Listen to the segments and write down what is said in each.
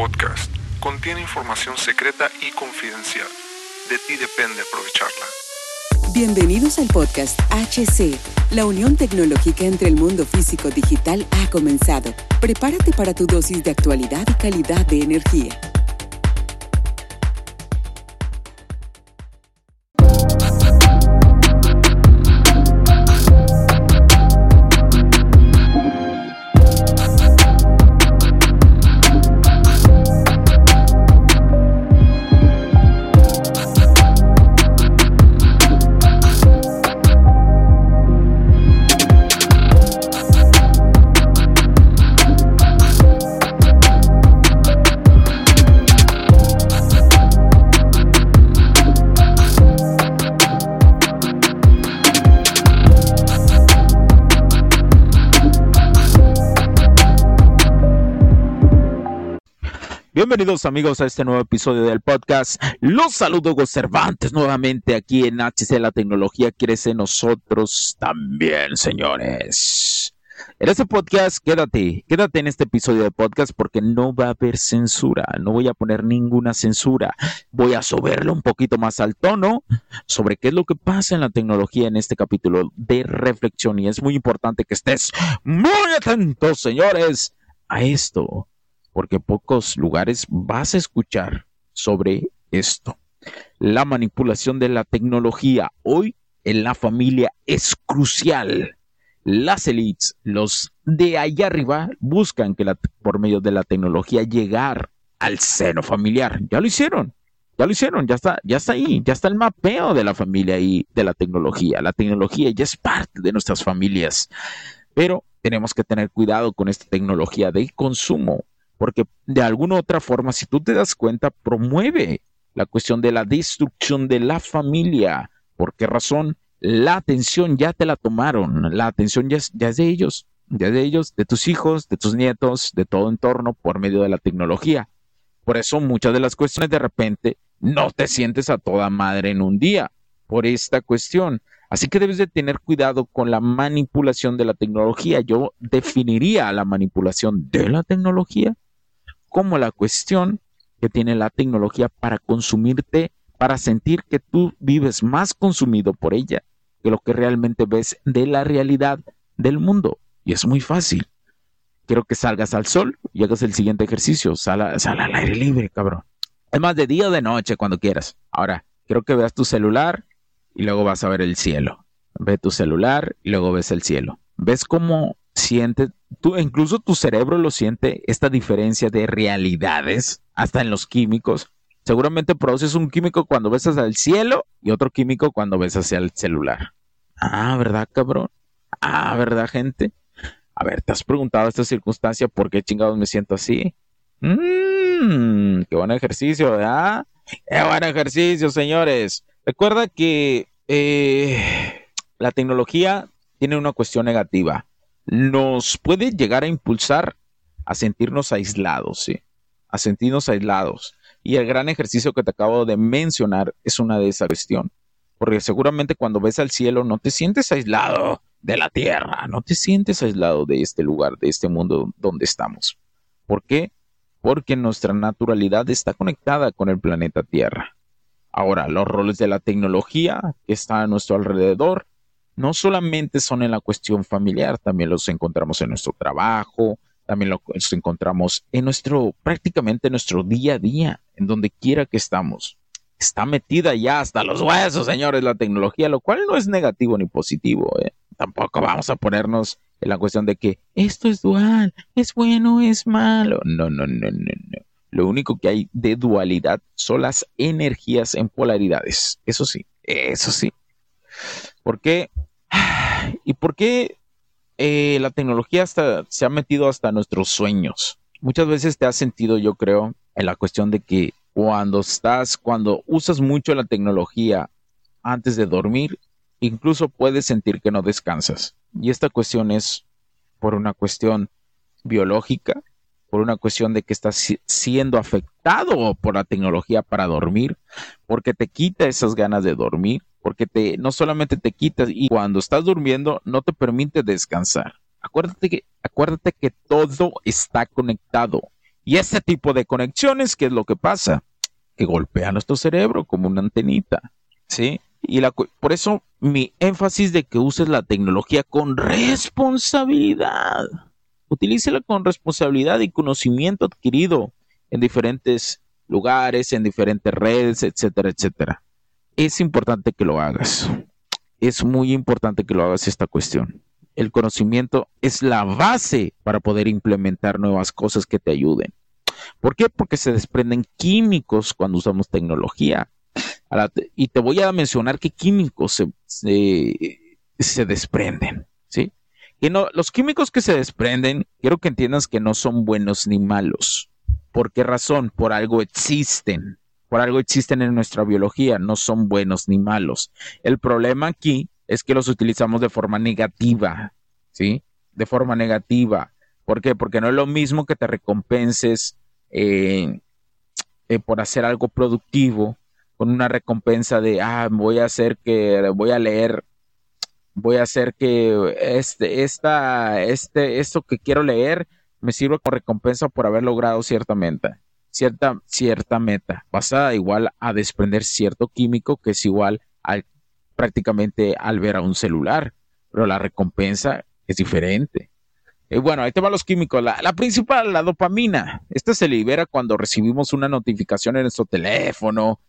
podcast contiene información secreta y confidencial. De ti depende aprovecharla. Bienvenidos al podcast HC. La unión tecnológica entre el mundo físico digital ha comenzado. Prepárate para tu dosis de actualidad y calidad de energía. Bienvenidos amigos a este nuevo episodio del podcast. Los saludo Cervantes nuevamente aquí en HC La Tecnología Crece Nosotros también, señores. En este podcast, quédate, quédate en este episodio de podcast porque no va a haber censura, no voy a poner ninguna censura. Voy a soberle un poquito más al tono sobre qué es lo que pasa en la tecnología en este capítulo de reflexión y es muy importante que estés muy atentos, señores, a esto porque pocos lugares vas a escuchar sobre esto. La manipulación de la tecnología hoy en la familia es crucial. Las elites, los de allá arriba, buscan que por medio de la tecnología llegar al seno familiar. Ya lo hicieron, ya lo hicieron, ya está, ya está ahí, ya está el mapeo de la familia y de la tecnología. La tecnología ya es parte de nuestras familias. Pero tenemos que tener cuidado con esta tecnología de consumo porque de alguna otra forma, si tú te das cuenta, promueve la cuestión de la destrucción de la familia. ¿Por qué razón? La atención ya te la tomaron, la atención ya es, ya es de ellos, ya es de ellos, de tus hijos, de tus nietos, de todo entorno por medio de la tecnología. Por eso muchas de las cuestiones de repente no te sientes a toda madre en un día por esta cuestión. Así que debes de tener cuidado con la manipulación de la tecnología. Yo definiría la manipulación de la tecnología como la cuestión que tiene la tecnología para consumirte, para sentir que tú vives más consumido por ella que lo que realmente ves de la realidad del mundo. Y es muy fácil. Quiero que salgas al sol y hagas el siguiente ejercicio. Sal, al aire libre, cabrón. Es más de día o de noche, cuando quieras. Ahora, quiero que veas tu celular y luego vas a ver el cielo. Ve tu celular y luego ves el cielo. ¿Ves cómo siente, tú, incluso tu cerebro lo siente, esta diferencia de realidades, hasta en los químicos. Seguramente produces un químico cuando ves hacia el cielo y otro químico cuando ves hacia el celular. Ah, ¿verdad, cabrón? Ah, ¿verdad, gente? A ver, ¿te has preguntado esta circunstancia por qué chingados me siento así? Mmm, qué buen ejercicio, ¿verdad? Qué buen ejercicio, señores. Recuerda que eh, la tecnología tiene una cuestión negativa nos puede llegar a impulsar a sentirnos aislados, ¿sí? A sentirnos aislados. Y el gran ejercicio que te acabo de mencionar es una de esas cuestión. Porque seguramente cuando ves al cielo no te sientes aislado de la tierra, no te sientes aislado de este lugar, de este mundo donde estamos. ¿Por qué? Porque nuestra naturalidad está conectada con el planeta Tierra. Ahora, los roles de la tecnología que está a nuestro alrededor no solamente son en la cuestión familiar, también los encontramos en nuestro trabajo, también los encontramos en nuestro, prácticamente en nuestro día a día, en donde quiera que estamos. Está metida ya hasta los huesos, señores, la tecnología, lo cual no es negativo ni positivo. ¿eh? Tampoco vamos a ponernos en la cuestión de que esto es dual, es bueno, es malo. No, no, no, no, no. Lo único que hay de dualidad son las energías en polaridades. Eso sí, eso sí. Porque ¿Y por qué eh, la tecnología hasta, se ha metido hasta nuestros sueños? Muchas veces te has sentido, yo creo, en la cuestión de que cuando estás, cuando usas mucho la tecnología antes de dormir, incluso puedes sentir que no descansas. Y esta cuestión es por una cuestión biológica, por una cuestión de que estás siendo afectado por la tecnología para dormir, porque te quita esas ganas de dormir, porque te, no solamente te quitas y cuando estás durmiendo no te permite descansar. Acuérdate que, acuérdate que todo está conectado Y este tipo de conexiones, ¿qué es lo que pasa? Que golpea nuestro cerebro como una antenita, ¿sí? Y por eso mi énfasis de que uses la tecnología con responsabilidad. Utilícela con responsabilidad y conocimiento adquirido en diferentes lugares, en diferentes redes, etcétera, etcétera. Es importante que lo hagas. Es muy importante que lo hagas esta cuestión. El conocimiento es la base para poder implementar nuevas cosas que te ayuden. ¿Por qué? Porque se desprenden químicos cuando usamos tecnología. Y te voy a mencionar qué químicos se, desprenden, ¿sí? Y no, los químicos que se desprenden, quiero que entiendas que no son buenos ni malos. ¿Por qué razón? Por algo existen. Por algo existen en nuestra biología, no son buenos ni malos. El problema aquí es que los utilizamos de forma negativa, ¿sí? De forma negativa. ¿Por qué? Porque no es lo mismo que te recompenses eh, eh, por hacer algo productivo con una recompensa de, ah, voy a hacer que, voy a leer, voy a hacer que este, esta, este, esto que quiero leer me sirva como recompensa por haber logrado cierta meta, cierta, cierta meta, basada igual a desprender cierto químico que es igual al, prácticamente al ver a un celular, pero la recompensa es diferente. Y bueno, ahí te van los químicos. La, la, principal, la dopamina. Esta se libera cuando recibimos una notificación en nuestro teléfono,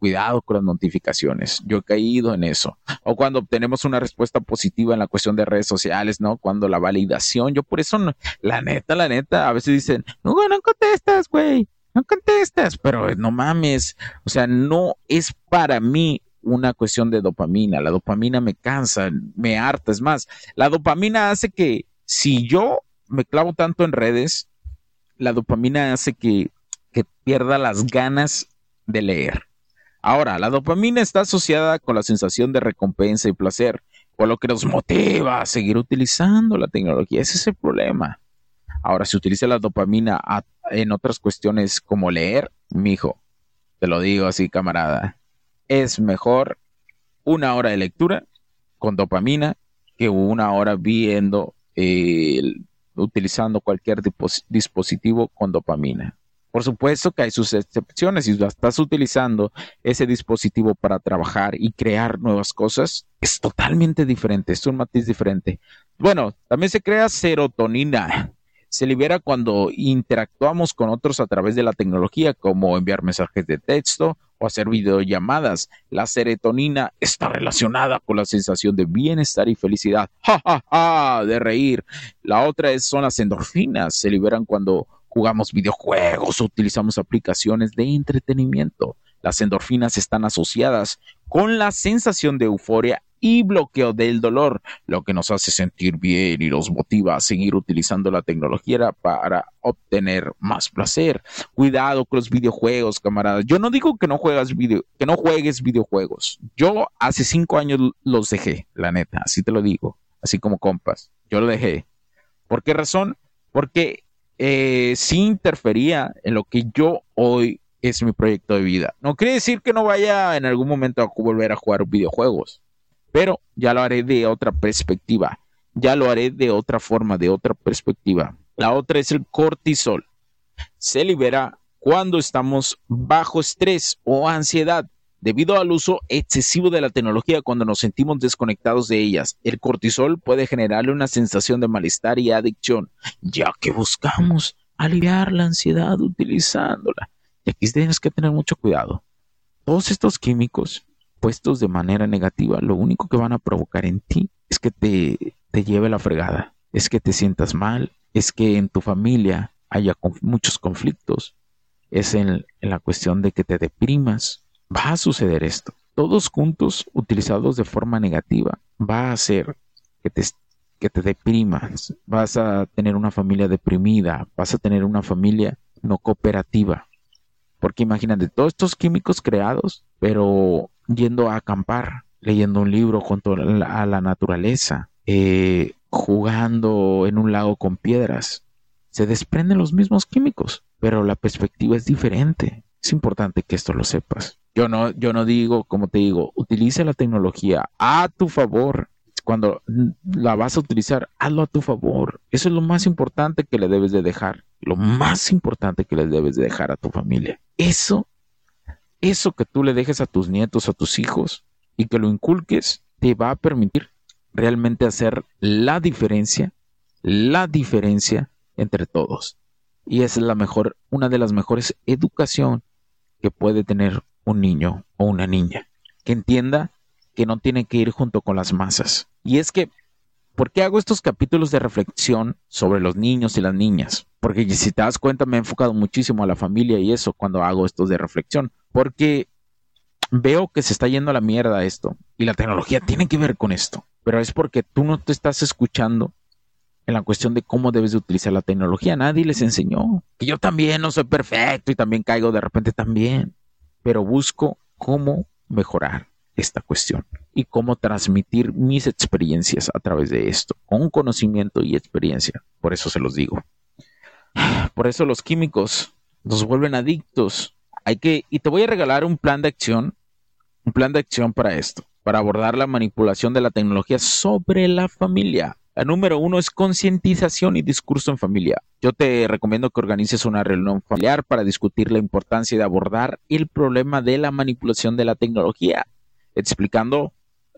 cuidado con las notificaciones. Yo he caído en eso. O cuando obtenemos una respuesta positiva en la cuestión de redes sociales, ¿no? Cuando la validación, yo por eso, la neta, la neta, a veces dicen, no, no contestas, güey, no contestas, pero no mames. O sea, no es para mí una cuestión de dopamina. La dopamina me cansa, me harta. Es más, la dopamina hace que si yo me clavo tanto en redes, la dopamina hace que, que pierda las ganas de leer. Ahora, la dopamina está asociada con la sensación de recompensa y placer, por lo que nos motiva a seguir utilizando la tecnología. Ese es el problema. Ahora, si utiliza la dopamina en otras cuestiones como leer, mijo, te lo digo así, camarada, es mejor una hora de lectura con dopamina que una hora viendo, eh, utilizando cualquier dispositivo con dopamina. Por supuesto que hay sus excepciones. Si estás utilizando ese dispositivo para trabajar y crear nuevas cosas, es totalmente diferente, es un matiz diferente. Bueno, también se crea serotonina. Se libera cuando interactuamos con otros a través de la tecnología, como enviar mensajes de texto o hacer videollamadas. La serotonina está relacionada con la sensación de bienestar y felicidad. ¡Ja, ja, ja! De reír. La otra es, son las endorfinas. Se liberan cuando jugamos videojuegos, utilizamos aplicaciones de entretenimiento. Las endorfinas están asociadas con la sensación de euforia y bloqueo del dolor, lo que nos hace sentir bien y nos motiva a seguir utilizando la tecnología para obtener más placer. Cuidado con los videojuegos, camaradas. Yo no digo que no juegas video, que no juegues videojuegos. Yo hace cinco años los dejé, la neta, así te lo digo, así como compas. Yo lo dejé. ¿Por qué razón? Porque eh, sí interfería en lo que yo hoy es mi proyecto de vida. No quiere decir que no vaya en algún momento a volver a jugar videojuegos, pero ya lo haré de otra perspectiva, ya lo haré de otra forma, de otra perspectiva. La otra es el cortisol. Se libera cuando estamos bajo estrés o ansiedad. Debido al uso excesivo de la tecnología cuando nos sentimos desconectados de ellas, el cortisol puede generarle una sensación de malestar y adicción, ya que buscamos aliviar la ansiedad utilizándola. Y aquí tienes que tener mucho cuidado. Todos estos químicos puestos de manera negativa, lo único que van a provocar en ti es que te, te lleve la fregada, es que te sientas mal, es que en tu familia haya muchos conflictos, es en la cuestión de que te deprimas, va a suceder esto. Todos juntos, utilizados de forma negativa, va a hacer que te, que te deprimas, vas a tener una familia deprimida, vas a tener una familia no cooperativa. Porque imagínate, todos estos químicos creados, pero yendo a acampar, leyendo un libro junto a la naturaleza, eh, jugando en un lago con piedras, se desprenden los mismos químicos, pero la perspectiva es diferente. Es importante que esto lo sepas. Yo no, yo no digo, como te digo, utiliza la tecnología a tu favor. Cuando la vas a utilizar, hazlo a tu favor. Eso es lo más importante que le debes de dejar. lo más importante que les debes de dejar a tu familia. Eso, eso que tú le dejes a tus nietos, a tus hijos y que lo inculques, te va a permitir realmente hacer la diferencia, la diferencia entre todos. Y es la mejor, una de las mejores educación que puede tener un niño o una niña. Que entienda que no tiene que ir junto con las masas. Y es que, ¿por qué hago estos capítulos de reflexión sobre los niños y las niñas? Porque si te das cuenta, me he enfocado muchísimo a la familia y eso cuando hago estos de reflexión. Porque veo que se está yendo a la mierda esto. Y la tecnología tiene que ver con esto. Pero es porque tú no te estás escuchando en la cuestión de cómo debes de utilizar la tecnología. Nadie les enseñó. Que yo también no soy perfecto y también caigo de repente también. Pero busco cómo mejorar esta cuestión y cómo transmitir mis experiencias a través de esto, con conocimiento y experiencia. Por eso se los digo. Por eso los químicos nos vuelven adictos. Hay que, y te voy a regalar un plan de acción, un plan de acción para esto, para abordar la manipulación de la tecnología sobre la familia. La número uno es concientización y discurso en familia. Yo te recomiendo que organices una reunión familiar para discutir la importancia de abordar el problema de la manipulación de la tecnología explicando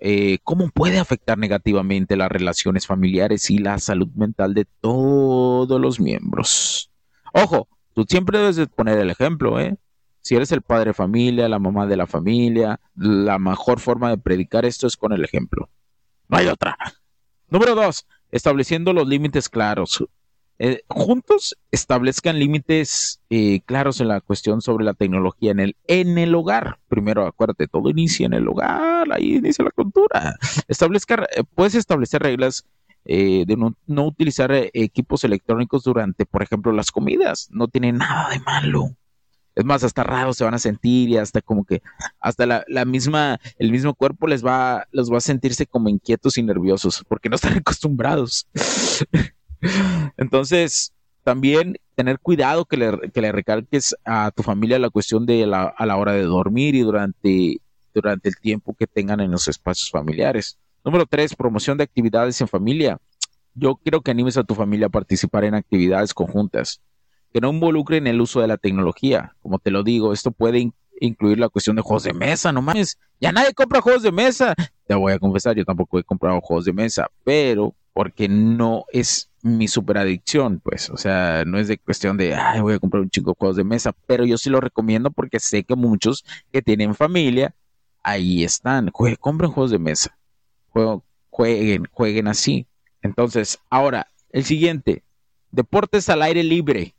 eh, cómo puede afectar negativamente las relaciones familiares y la salud mental de todos los miembros. Ojo, tú siempre debes de poner el ejemplo, ¿eh? Si eres el padre de familia, la mamá de la familia, la mejor forma de predicar esto es con el ejemplo. No hay otra. Número dos, estableciendo los límites claros. Eh, juntos establezcan límites eh, claros en la cuestión sobre la tecnología en el, en el hogar. Primero, acuérdate, todo inicia en el hogar, ahí inicia la cultura. Establezca, eh, puedes establecer reglas de no, no utilizar equipos electrónicos durante, por ejemplo, las comidas. No tiene nada de malo. Es más, hasta raro se van a sentir y hasta como que hasta la, la, misma, el mismo cuerpo les va, los va a sentirse como inquietos y nerviosos porque no están acostumbrados. Entonces, también tener cuidado que le, que le recalques a tu familia la cuestión de la, a la hora de dormir y durante, durante el tiempo que tengan en los espacios familiares. Número tres, promoción de actividades en familia. Yo quiero que animes a tu familia a participar en actividades conjuntas que no involucren el uso de la tecnología. Como te lo digo, esto puede incluir la cuestión de juegos de mesa, no mames. Ya nadie compra juegos de mesa. Te voy a confesar, yo tampoco he comprado juegos de mesa, pero porque no es mi superadicción, pues, o sea, no es de cuestión de, ay, voy a comprar un chico de juegos de mesa, pero yo sí lo recomiendo porque sé que muchos que tienen familia, ahí están, compren juegos de mesa, jueguen, jueguen así. Entonces, ahora, el siguiente, deportes al aire libre,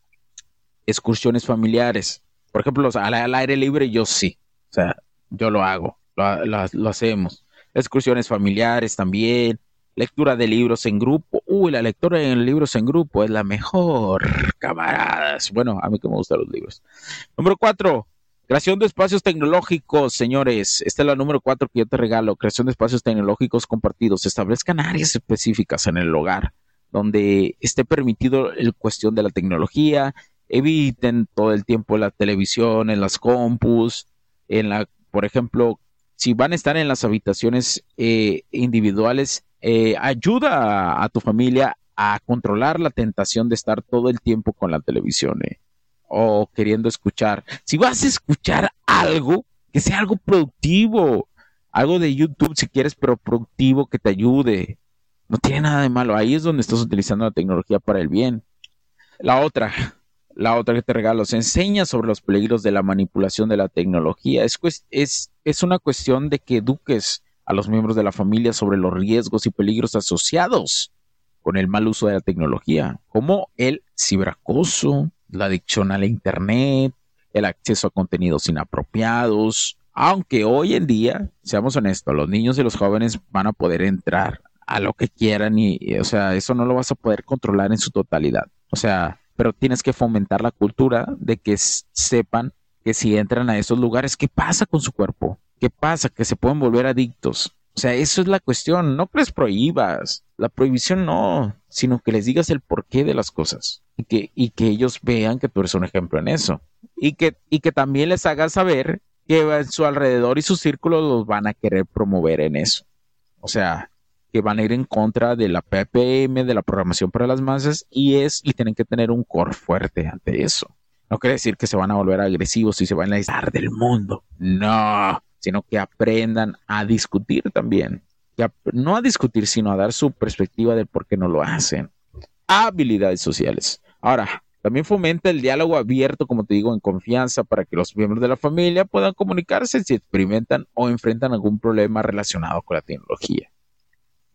excursiones familiares. Por ejemplo, al, aire libre yo sí, o sea, yo lo hago, lo hacemos. Excursiones familiares también, Lectura de libros en grupo. Uy, la lectura de libros en grupo es la mejor, camaradas. Bueno, a mí que me gustan los libros. Número cuatro, creación de espacios tecnológicos, señores. Esta es la número cuatro que yo te regalo. Creación de espacios tecnológicos compartidos. Establezcan áreas específicas en el hogar donde esté permitido el cuestión de la tecnología. Eviten todo el tiempo la televisión, en las compus, en la, por ejemplo, si van a estar en las habitaciones eh, individuales, eh, ayuda a, tu familia a controlar la tentación de estar todo el tiempo con la televisión eh, o queriendo escuchar. Si vas a escuchar algo, que sea algo productivo, algo de YouTube si quieres, pero productivo que te ayude. No tiene nada de malo. Ahí es donde estás utilizando la tecnología para el bien. La otra, la otra que te regalo, se enseña sobre los peligros de la manipulación de la tecnología. Es, es, es una cuestión de que eduques a los miembros de la familia sobre los riesgos y peligros asociados con el mal uso de la tecnología, como el ciberacoso, la adicción a Internet, el acceso a contenidos inapropiados. Aunque hoy en día, seamos honestos, los niños y los jóvenes van a poder entrar a lo que quieran y, o sea, eso no lo vas a poder controlar en su totalidad. O sea, pero tienes que fomentar la cultura de que sepan que si entran a esos lugares, ¿qué pasa con su cuerpo? ¿Qué pasa? Que se pueden volver adictos. O sea, eso es la cuestión. No que les prohíbas. La prohibición no, sino que les digas el porqué de las cosas. Y que, y que ellos vean que tú eres un ejemplo en eso. Y que, y que también les hagas saber que en su alrededor y su círculo los van a querer promover en eso. O sea, que van a ir en contra de la PPM, de la programación para las masas, y es, y tienen que tener un core fuerte ante eso. No quiere decir que se van a volver agresivos y se van a aislar del mundo. No, sino que aprendan a discutir también. no a discutir, sino a dar su perspectiva de por qué no lo hacen. Habilidades sociales. Ahora, también fomenta el diálogo abierto, como te digo, en confianza para que los miembros de la familia puedan comunicarse si experimentan o enfrentan algún problema relacionado con la tecnología.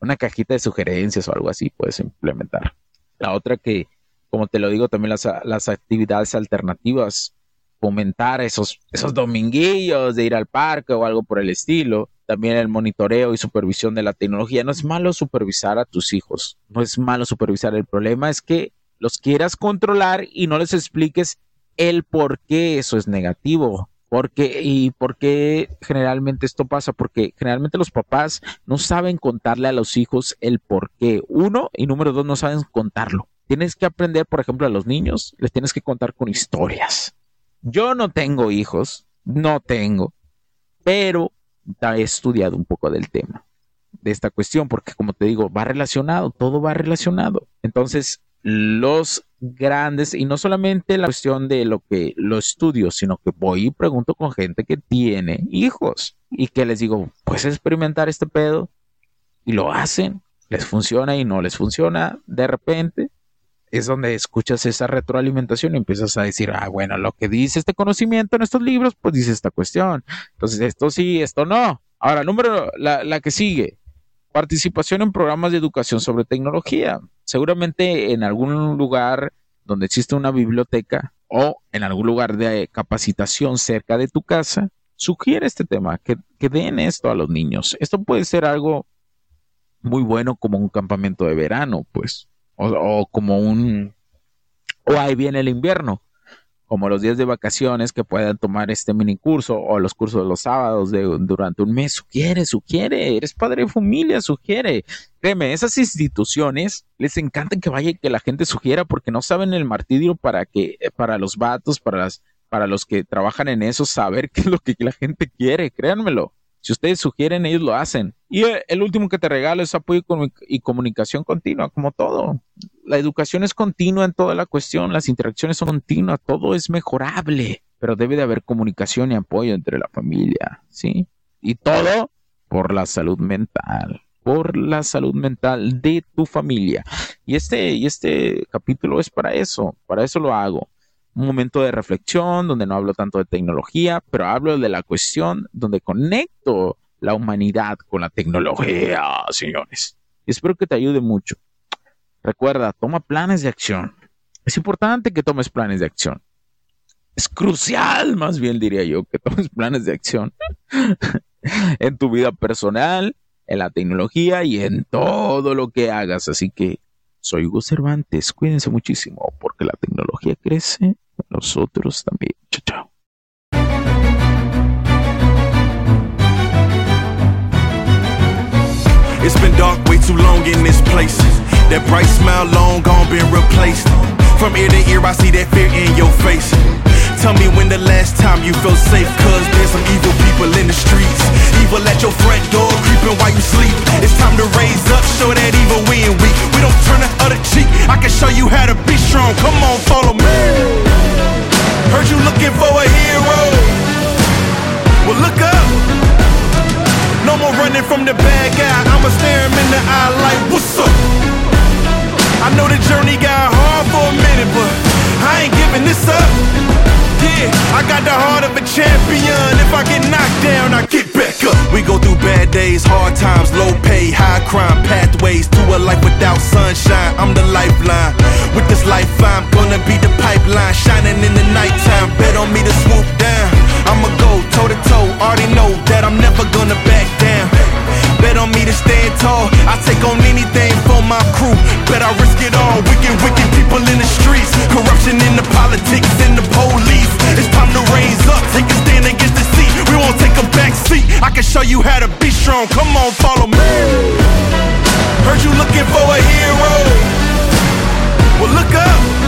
Una cajita de sugerencias o algo así puedes implementar. La otra que, como te lo digo, también las, las actividades alternativas, fomentar esos, esos dominguillos de ir al parque o algo por el estilo. También el monitoreo y supervisión de la tecnología. No es malo supervisar a tus hijos, no es malo supervisar. El problema es que los quieras controlar y no les expliques el por qué eso es negativo. Porque, y por qué generalmente esto pasa, porque generalmente los papás no saben contarle a los hijos el por qué. Uno, y número dos, no saben contarlo. Tienes que aprender, por ejemplo, a los niños, les tienes que contar con historias. Yo no tengo hijos, no tengo, pero he estudiado un poco del tema, de esta cuestión, porque como te digo, va relacionado, todo va relacionado. Entonces, los grandes, y no solamente la cuestión de lo que lo estudio, sino que voy y pregunto con gente que tiene hijos y que les digo, puedes experimentar este pedo y lo hacen, les funciona y no les funciona de repente. Es donde escuchas esa retroalimentación y empiezas a decir, ah, bueno, lo que dice este conocimiento en estos libros, pues dice esta cuestión. Entonces, esto sí, esto no. Ahora, número, la, la que sigue, participación en programas de educación sobre tecnología seguramente en algún lugar donde existe una biblioteca o en algún lugar de capacitación cerca de tu casa, sugiere este tema, que, den esto a los niños. Esto puede ser algo muy bueno como un campamento de verano, pues, o, o como un, o ahí viene el invierno, como los días de vacaciones que puedan tomar este mini curso o los cursos de los sábados de, durante un mes. Sugiere, sugiere, eres padre de familia, sugiere. Créeme, esas instituciones les encanta que vaya y que la gente sugiera porque no saben el martirio para que, para los vatos, para las, para los que trabajan en eso, saber qué es lo que la gente quiere, créanmelo. Si ustedes sugieren, ellos lo hacen. Y eh, el último que te regalo es apoyo y comunicación continua, como todo. La educación es continua en toda la cuestión, las interacciones son continuas, todo es mejorable, pero debe de haber comunicación y apoyo entre la familia, ¿sí? Y todo por la salud mental, por la salud mental de tu familia. Y este, y este capítulo es para eso, para eso lo hago un momento de reflexión donde no hablo tanto de tecnología, pero hablo de la cuestión donde conecto la humanidad con la tecnología, señores. Y espero que te ayude mucho. Recuerda, toma planes de acción. Es importante que tomes planes de acción. Es crucial, más bien diría yo, que tomes planes de acción en tu vida personal, en la tecnología y en todo lo que hagas. Así que soy Hugo Cervantes. Cuídense muchísimo porque la tecnología crece nosotros también. Chao, chao. It's been dark way too long in this place. That bright smile long gone been replaced. From ear to ear, I see that fear in your face. Tell me when the last time you felt safe Cause there's some evil people in the streets Evil at your front door, creeping while you sleep It's time to raise up, show that evil we ain't weak We don't turn the other cheek I can show you how to be strong Come on, follow me Heard you looking for a hero Well, look up No more running from the bad guy I'ma stare him in the eye like, what's up? I know the journey got hard for a minute But I ain't giving this up yeah, I got the heart of a champion. If I get knocked down, I get back up. We go through bad days, hard times, low pay, high crime, pathways to a life without sunshine. I'm the lifeline. With this life, I'm gonna be the pipeline, shining in the nighttime. Bet on me to swoop down. I'ma go toe to toe. Already know that I'm never gonna back down. Bet on me to stand tall. I take on anything for my crew. Bet I risk it all. Wicked, wicked people in the streets. Corruption in the politics and the police. It's time to raise up. Take a stand against the seat. We won't take a back seat. I can show you how to be strong. Come on, follow me. Heard you looking for a hero. Well, look up.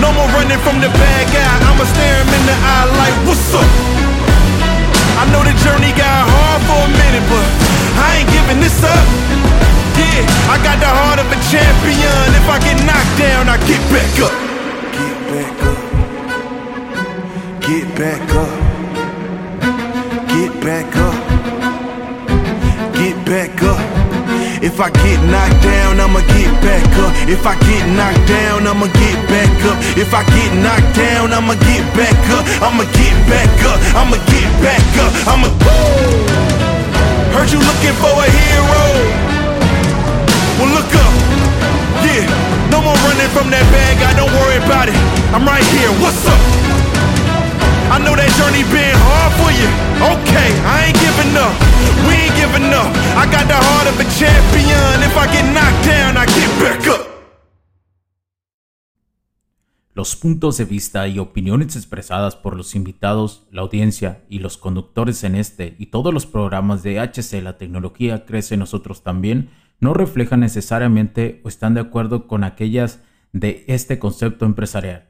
No more running from the bad guy. I'ma stare him in the eye like, what's up? I know the journey got hard for a minute, but I ain't giving this up. Yeah, I got the heart of a champion. If I get knocked down, I get back up. If I get knocked down, I'ma get back up. If I get knocked down, I'ma get back up. If I get knocked down, I'ma get back up. I'ma get back up. I'ma get back up. I'ma. Heard you looking for a hero. Well, look up. Yeah, no more running from that bad guy. Don't worry about it. I'm right here. What's up? I know that journey hard for you. I ain't giving up. We giving up. I got the heart of a champion. If I get knocked down, I get back up. Los puntos de vista y opiniones expresadas por los invitados, la audiencia y los conductores en este y todos los programas de HC La Tecnología Crece Nosotros también no reflejan necesariamente o están de acuerdo con aquellas de este concepto empresarial,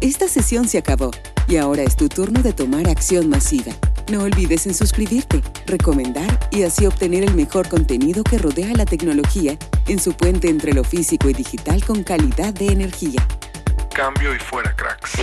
Esta sesión se acabó y ahora es tu turno de tomar acción masiva. No olvides en suscribirte, recomendar y así obtener el mejor contenido que rodea la tecnología en su puente entre lo físico y digital con calidad de energía. Cambio y fuera, cracks.